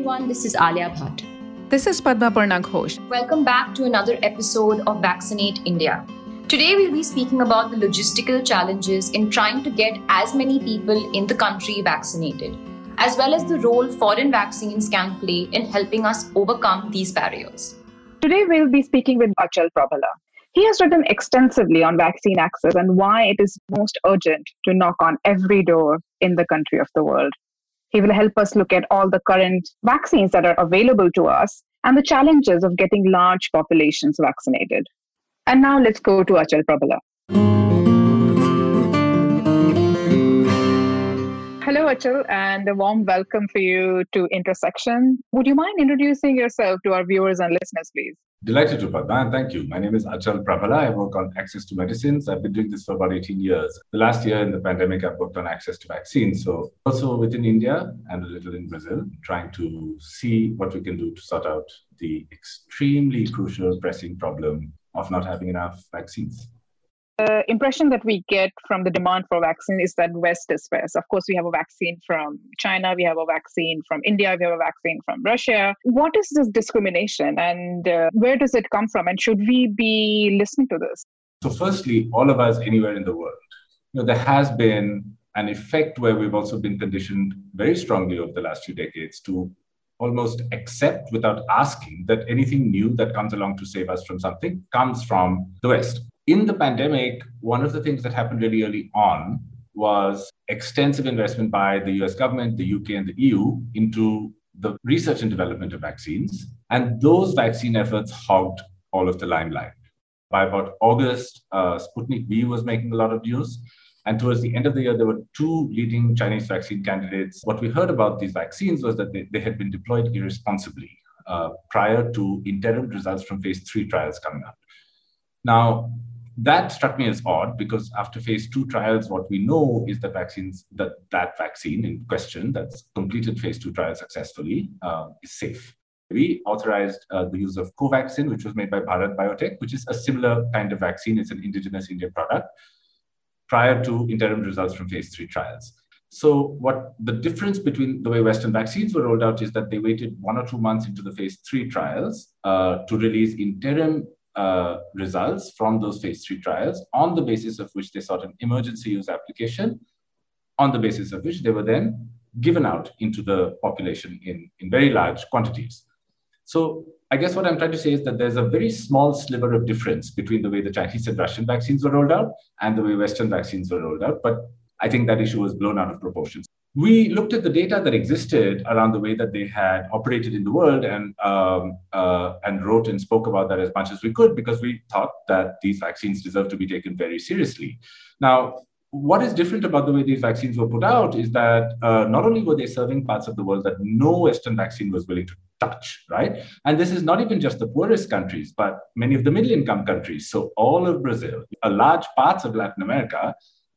everyone, this is Alia Bhatt. This is Padmaparna Ghosh. Welcome back to another episode of Vaccinate India. Today, we'll be speaking about the logistical challenges in trying to get as many people in the country vaccinated, as well as the role foreign vaccines can play in helping us overcome these barriers. Today, we'll be speaking with Achal Prabhala. He has written extensively on vaccine access and why it is most urgent to knock on every door in the country of the world. He will help us look at all the current vaccines that are available to us and the challenges of getting large populations vaccinated. And now let's go to Achal Prabhala. Hello, Achal, and a warm welcome for you to Intersection. Would you mind introducing yourself to our viewers and listeners, please? Delighted to, Padma, thank you. My name is Achal Prabhala. I work on access to medicines. I've been doing this for about 18 years. The last year in the pandemic, I've worked on access to vaccines. So, also within India and a little in Brazil, trying to see what we can do to sort out the extremely crucial, pressing problem of not having enough vaccines the impression that we get from the demand for vaccine is that West is first. Of course, we have a vaccine from China, we have a vaccine from India, we have a vaccine from Russia. What is this discrimination and uh, where does it come from? And should we be listening to this? So, firstly, all of us anywhere in the world, you know, there has been an effect where we've also been conditioned very strongly over the last few decades to almost accept without asking that anything new that comes along to save us from something comes from the West in the pandemic, one of the things that happened really early on was extensive investment by the US government, the UK, and the EU into the research and development of vaccines. And those vaccine efforts hogged all of the limelight. By about August, uh, Sputnik V was making a lot of news. And towards the end of the year, there were two leading Chinese vaccine candidates. What we heard about these vaccines was that they, they had been deployed irresponsibly uh, prior to interim results from phase three trials coming out. Now, that struck me as odd because after phase two trials, what we know is that vaccines, that that vaccine in question that's completed phase two trials successfully uh, is safe. We authorized uh, the use of Covaxin, which was made by Bharat Biotech, which is a similar kind of vaccine. It's an indigenous Indian product prior to interim results from phase three trials. So, what the difference between the way Western vaccines were rolled out is that they waited one or two months into the phase three trials uh, to release interim uh, results from those phase three trials, on the basis of which they sought an emergency use application, on the basis of which they were then given out into the population in, in very large quantities. So I guess what I'm trying to say is that there's a very small sliver of difference between the way the Chinese and Russian vaccines were rolled out and the way Western vaccines were rolled out. But I think that issue was blown out of proportion we looked at the data that existed around the way that they had operated in the world and um, uh, and wrote and spoke about that as much as we could because we thought that these vaccines deserve to be taken very seriously. Now, what is different about the way these vaccines were put out is that uh, not only were they serving parts of the world that no Western vaccine was willing to touch, right? And this is not even just the poorest countries, but many of the middle income countries. So all of Brazil, a large parts of Latin America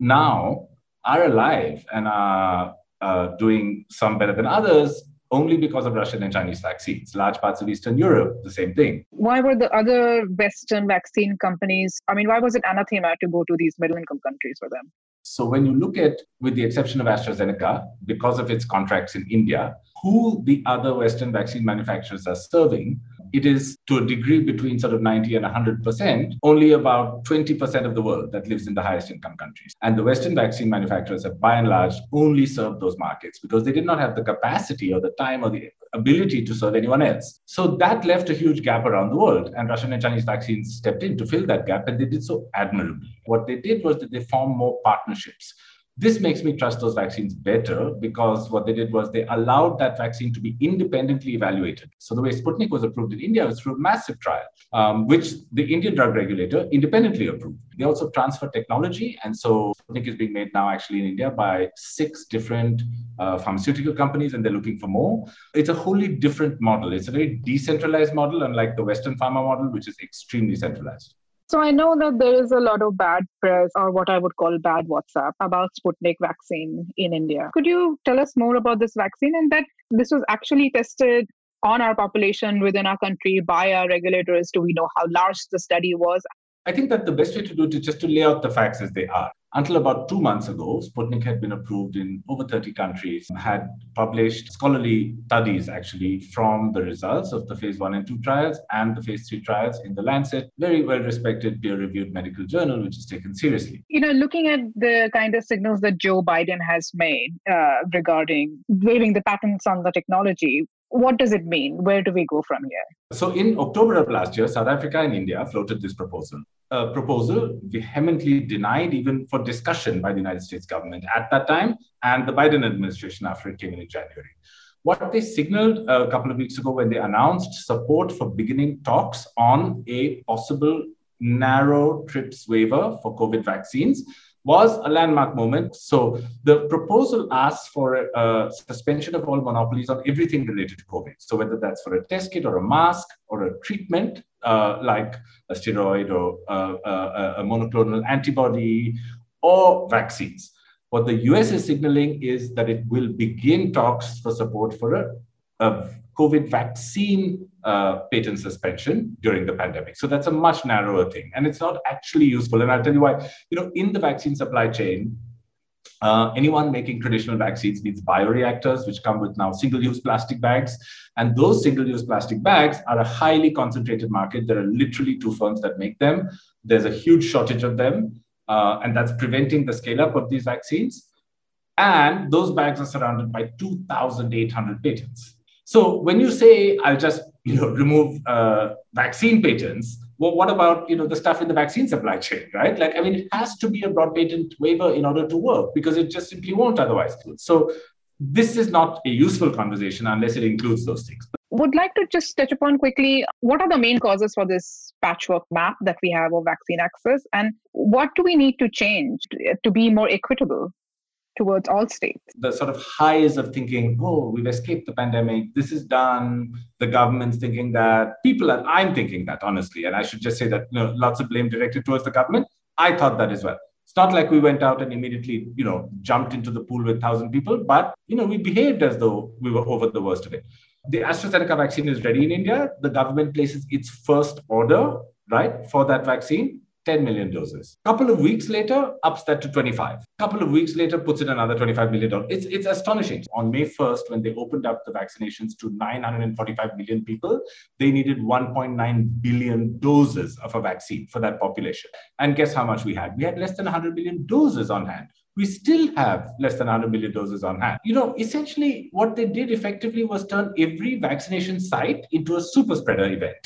now are alive and are uh, doing some better than others only because of Russian and Chinese vaccines. Large parts of Eastern Europe, the same thing. Why were the other Western vaccine companies, I mean, why was it anathema to go to these middle income countries for them? So, when you look at, with the exception of AstraZeneca, because of its contracts in India, who the other Western vaccine manufacturers are serving, it is to a degree between sort of 90 and 100%, only about 20% of the world that lives in the highest income countries. And the Western vaccine manufacturers have by and large only served those markets because they did not have the capacity or the time or the ability to serve anyone else. So that left a huge gap around the world. And Russian and Chinese vaccines stepped in to fill that gap, and they did so admirably. What they did was that they formed more partnerships this makes me trust those vaccines better because what they did was they allowed that vaccine to be independently evaluated. So the way Sputnik was approved in India was through a massive trial, um, which the Indian drug regulator independently approved. They also transfer technology, and so Sputnik is being made now actually in India by six different uh, pharmaceutical companies, and they're looking for more. It's a wholly different model. It's a very decentralized model, unlike the Western pharma model, which is extremely centralized. So I know that there is a lot of bad press or what I would call bad WhatsApp about Sputnik vaccine in India. Could you tell us more about this vaccine and that this was actually tested on our population within our country by our regulators? Do we know how large the study was? I think that the best way to do it is just to lay out the facts as they are. Until about two months ago, Sputnik had been approved in over 30 countries, had published scholarly studies actually from the results of the phase one and two trials and the phase three trials in the Lancet, very well respected peer reviewed medical journal, which is taken seriously. You know, looking at the kind of signals that Joe Biden has made uh, regarding waiving the patents on the technology, what does it mean? Where do we go from here? So, in October of last year, South Africa and India floated this proposal. A proposal vehemently denied even for discussion by the United States government at that time and the Biden administration after it came in in January. What they signaled a couple of weeks ago when they announced support for beginning talks on a possible narrow TRIPS waiver for COVID vaccines was a landmark moment. So the proposal asks for a, suspension of all monopolies on everything related to COVID. So whether that's for a test kit or a mask or a treatment uh, like a steroid or uh, a, a monoclonal antibody or vaccines. What the US is signaling is that it will begin talks for support for a, a COVID vaccine uh, patent suspension during the pandemic. So that's a much narrower thing, and it's not actually useful. And I'll tell you why. You know, in the vaccine supply chain, uh, anyone making traditional vaccines needs bioreactors, which come with now single-use plastic bags, and those single-use plastic bags are a highly concentrated market. There are literally two firms that make them. There's a huge shortage of them, uh, and that's preventing the scale-up of these vaccines. And those bags are surrounded by 2,800 patents. So when you say I'll just you know remove uh, vaccine patents, well, what about you know the stuff in the vaccine supply chain, right? Like I mean, it has to be a broad patent waiver in order to work because it just simply won't otherwise. So this is not a useful conversation unless it includes those things. Would like to just touch upon quickly what are the main causes for this patchwork map that we have of vaccine access, and what do we need to change to be more equitable? Towards all states. The sort of highs of thinking, oh, we've escaped the pandemic, this is done. The government's thinking that, people are, I'm thinking that, honestly. And I should just say that you know, lots of blame directed towards the government. I thought that as well. It's not like we went out and immediately, you know, jumped into the pool with 1,000 people, but, you know, we behaved as though we were over the worst of it. The AstraZeneca vaccine is ready in India. The government places its first order, right, for that vaccine 10 million doses. Couple of weeks later, ups that to 25. A couple of weeks later, puts in another 25 million dollars. It's, it's astonishing. On May 1st, when they opened up the vaccinations to 945 million people, they needed 1.9 billion doses of a vaccine for that population. And guess how much we had? We had less than 100 million doses on hand we still have less than 100 million doses on hand. You know, essentially, what they did effectively was turn every vaccination site into a super spreader event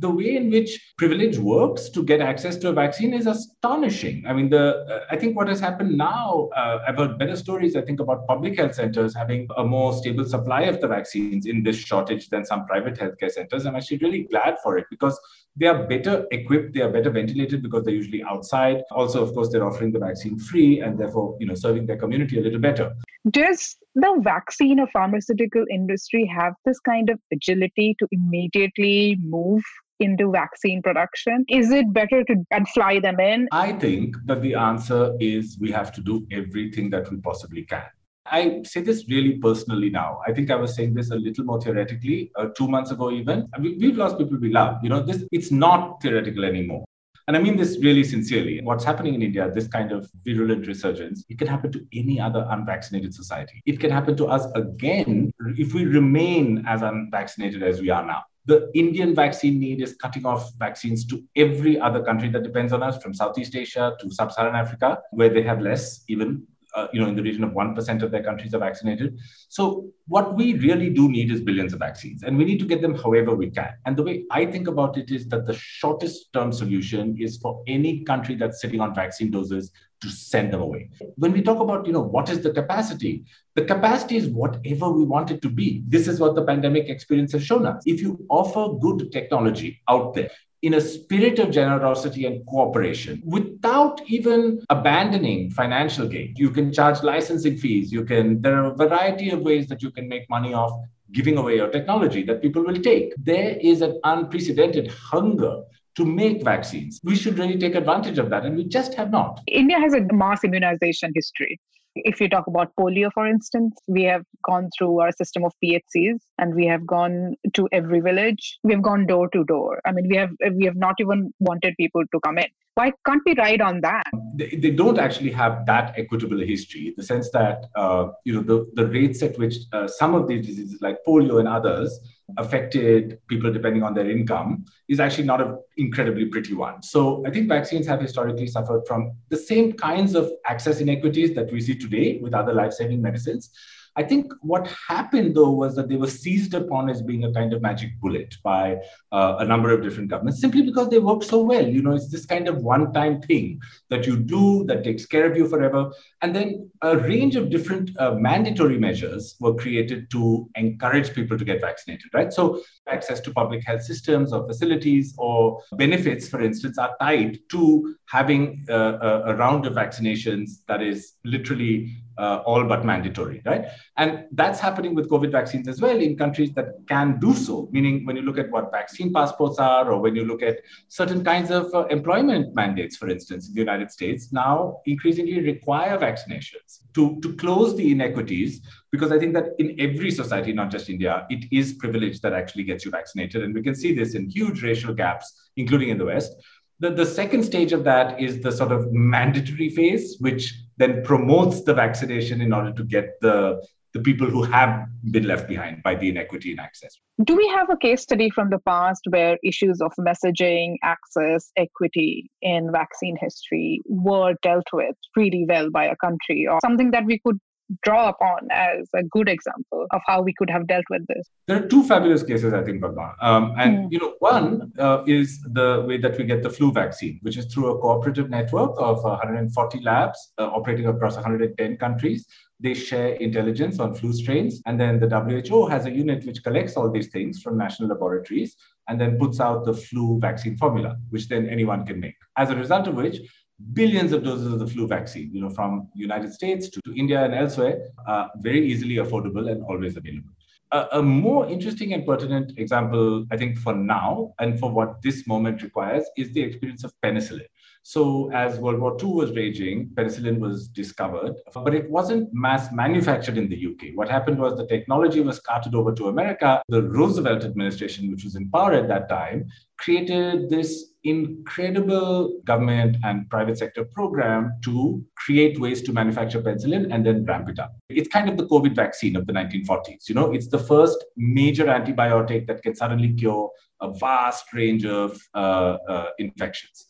the way in which privilege works to get access to a vaccine is astonishing. I mean, the uh, I think what has happened now, uh, I've heard better stories, I think, about public health centers having a more stable supply of the vaccines in this shortage than some private healthcare centers. I'm actually really glad for it because they are better equipped, they are better ventilated because they're usually outside. Also, of course, they're offering the vaccine free and therefore, you know, serving their community a little better. Does the vaccine or pharmaceutical industry have this kind of agility to immediately move into vaccine production? Is it better to and fly them in? I think that the answer is we have to do everything that we possibly can. I say this really personally now. I think I was saying this a little more theoretically uh, two months ago, even. I mean, we've lost people we love. You know, this it's not theoretical anymore. And I mean this really sincerely. What's happening in India, this kind of virulent resurgence, it can happen to any other unvaccinated society. It can happen to us again if we remain as unvaccinated as we are now the Indian vaccine need is cutting off vaccines to every other country that depends on us, from Southeast Asia to Sub-Saharan Africa, where they have less, even uh, you know, in the region of 1% of their countries are vaccinated. So what we really do need is billions of vaccines, and we need to get them however we can. And the way I think about it is that the shortest term solution is for any country that's sitting on vaccine doses to send them away. When we talk about, you know, what is the capacity? The capacity is whatever we want it to be. This is what the pandemic experience has shown us. If you offer good technology out there, in a spirit of generosity and cooperation without even abandoning financial gain. You can charge licensing fees. You can, there are a variety of ways that you can make money off giving away your technology that people will take. There is an unprecedented hunger to make vaccines. We should really take advantage of that, and we just have not. India has a mass immunization history If you talk about polio, for instance, we have gone through our system of PHCs and we have gone to every village. We have gone door to door. I mean, we have we have not even wanted people to come in. Why can't we ride on that? They, they don't actually have that equitable history, in the sense that uh, you know the, the rates at which uh, some of these diseases, like polio and others, affected people depending on their income is actually not an incredibly pretty one. So I think vaccines have historically suffered from the same kinds of access inequities that we see today with other life-saving medicines. I think what happened though was that they were seized upon as being a kind of magic bullet by uh, a number of different governments simply because they work so well. You know, it's this kind of one time thing that you do that takes care of you forever. And then a range of different uh, mandatory measures were created to encourage people to get vaccinated, right? So access to public health systems or facilities or benefits, for instance, are tied to having uh, a, a round of vaccinations that is literally uh, all but mandatory, right? And that's happening with COVID vaccines as well in countries that can do so. Meaning, when you look at what vaccine passports are, or when you look at certain kinds of uh, employment mandates, for instance, in the United States, now increasingly require vaccinations to, to close the inequities. Because I think that in every society, not just India, it is privilege that actually gets you vaccinated. And we can see this in huge racial gaps, including in the West. The, the second stage of that is the sort of mandatory phase, which then promotes the vaccination in order to get the the people who have been left behind by the inequity in access. Do we have a case study from the past where issues of messaging, access, equity in vaccine history were dealt with really well by a country or something that we could draw upon as a good example of how we could have dealt with this? There are two fabulous cases, I think, Padma. Um, and mm. you know, one uh, is the way that we get the flu vaccine, which is through a cooperative network of 140 labs uh, operating across 110 countries. They share intelligence on flu strains, and then the WHO has a unit which collects all these things from national laboratories and then puts out the flu vaccine formula, which then anyone can make. As a result of which, billions of doses of the flu vaccine, you know, from United States to, to India and elsewhere, are very easily affordable and always available. A, a, more interesting and pertinent example, I think, for now and for what this moment requires is the experience of penicillin. So, as World War II was raging, penicillin was discovered, but it wasn't mass manufactured in the UK. What happened was the technology was carted over to America. The Roosevelt administration, which was in power at that time, created this incredible government and private sector program to create ways to manufacture penicillin and then ramp it up. It's kind of the COVID vaccine of the 1940s. You know, it's the first major antibiotic that can suddenly cure a vast range of uh, uh, infections.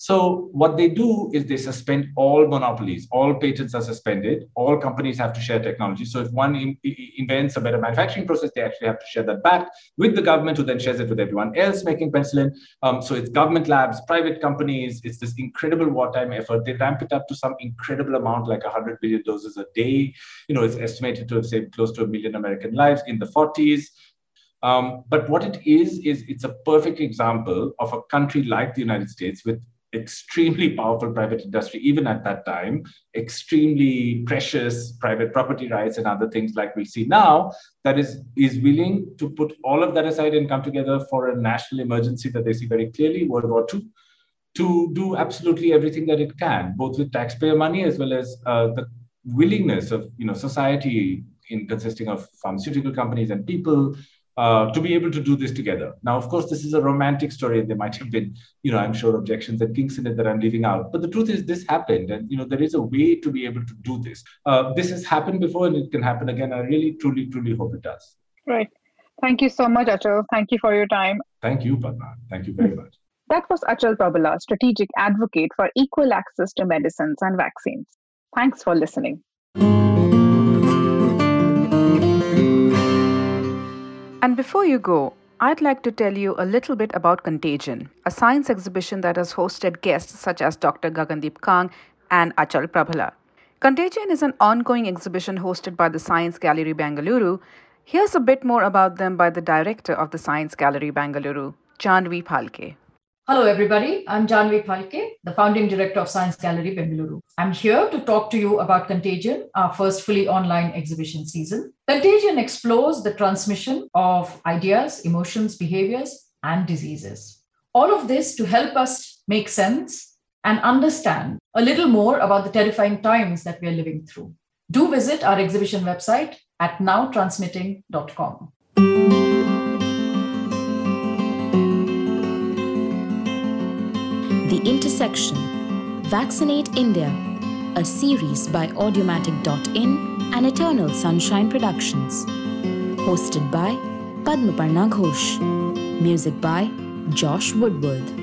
So what they do is they suspend all monopolies. All patents are suspended. All companies have to share technology. So if one in, invents a better manufacturing process, they actually have to share that back with the government, who then shares it with everyone else making penicillin. Um, so it's government labs, private companies. It's this incredible wartime effort. They ramp it up to some incredible amount, like 100 billion doses a day. You know, it's estimated to have saved close to a million American lives in the 40s. Um, but what it is, is it's a perfect example of a country like the United States with extremely powerful private industry, even at that time, extremely precious private property rights and other things like we see now, that is, is willing to put all of that aside and come together for a national emergency that they see very clearly, World War II, to do absolutely everything that it can, both with taxpayer money as well as uh, the willingness of you know society in consisting of pharmaceutical companies and people uh, to be able to do this together. Now, of course, this is a romantic story. and There might have been, you know, I'm sure objections and kinks in it that I'm leaving out. But the truth is, this happened, and you know, there is a way to be able to do this. Uh, this has happened before, and it can happen again. I really, truly, truly hope it does. Right. Thank you so much, Achal. Thank you for your time. Thank you, Padma. Thank you very much. That was Achal Prabhala, strategic advocate for equal access to medicines and vaccines. Thanks for listening. And before you go, I'd like to tell you a little bit about Contagion, a science exhibition that has hosted guests such as Dr. Gagandeep Kang and Achal Prabhala. Contagion is an ongoing exhibition hosted by the Science Gallery Bengaluru. Here's a bit more about them by the director of the Science Gallery Bengaluru, Jahnavi Phalkey. Hello, everybody. I'm Jahnavi Phalkey, the founding director of Science Gallery Bengaluru. I'm here to talk to you about Contagion, our first fully online exhibition season. Contagion explores the transmission of ideas, emotions, behaviors, and diseases. All of this to help us make sense and understand a little more about the terrifying times that we are living through. Do visit our exhibition website at nowtransmitting.com. The Intersection Vaccinate India, a series by Audiomatic.in and Eternal Sunshine Productions. Hosted by Padmaparna Ghosh. Music by Josh Woodward.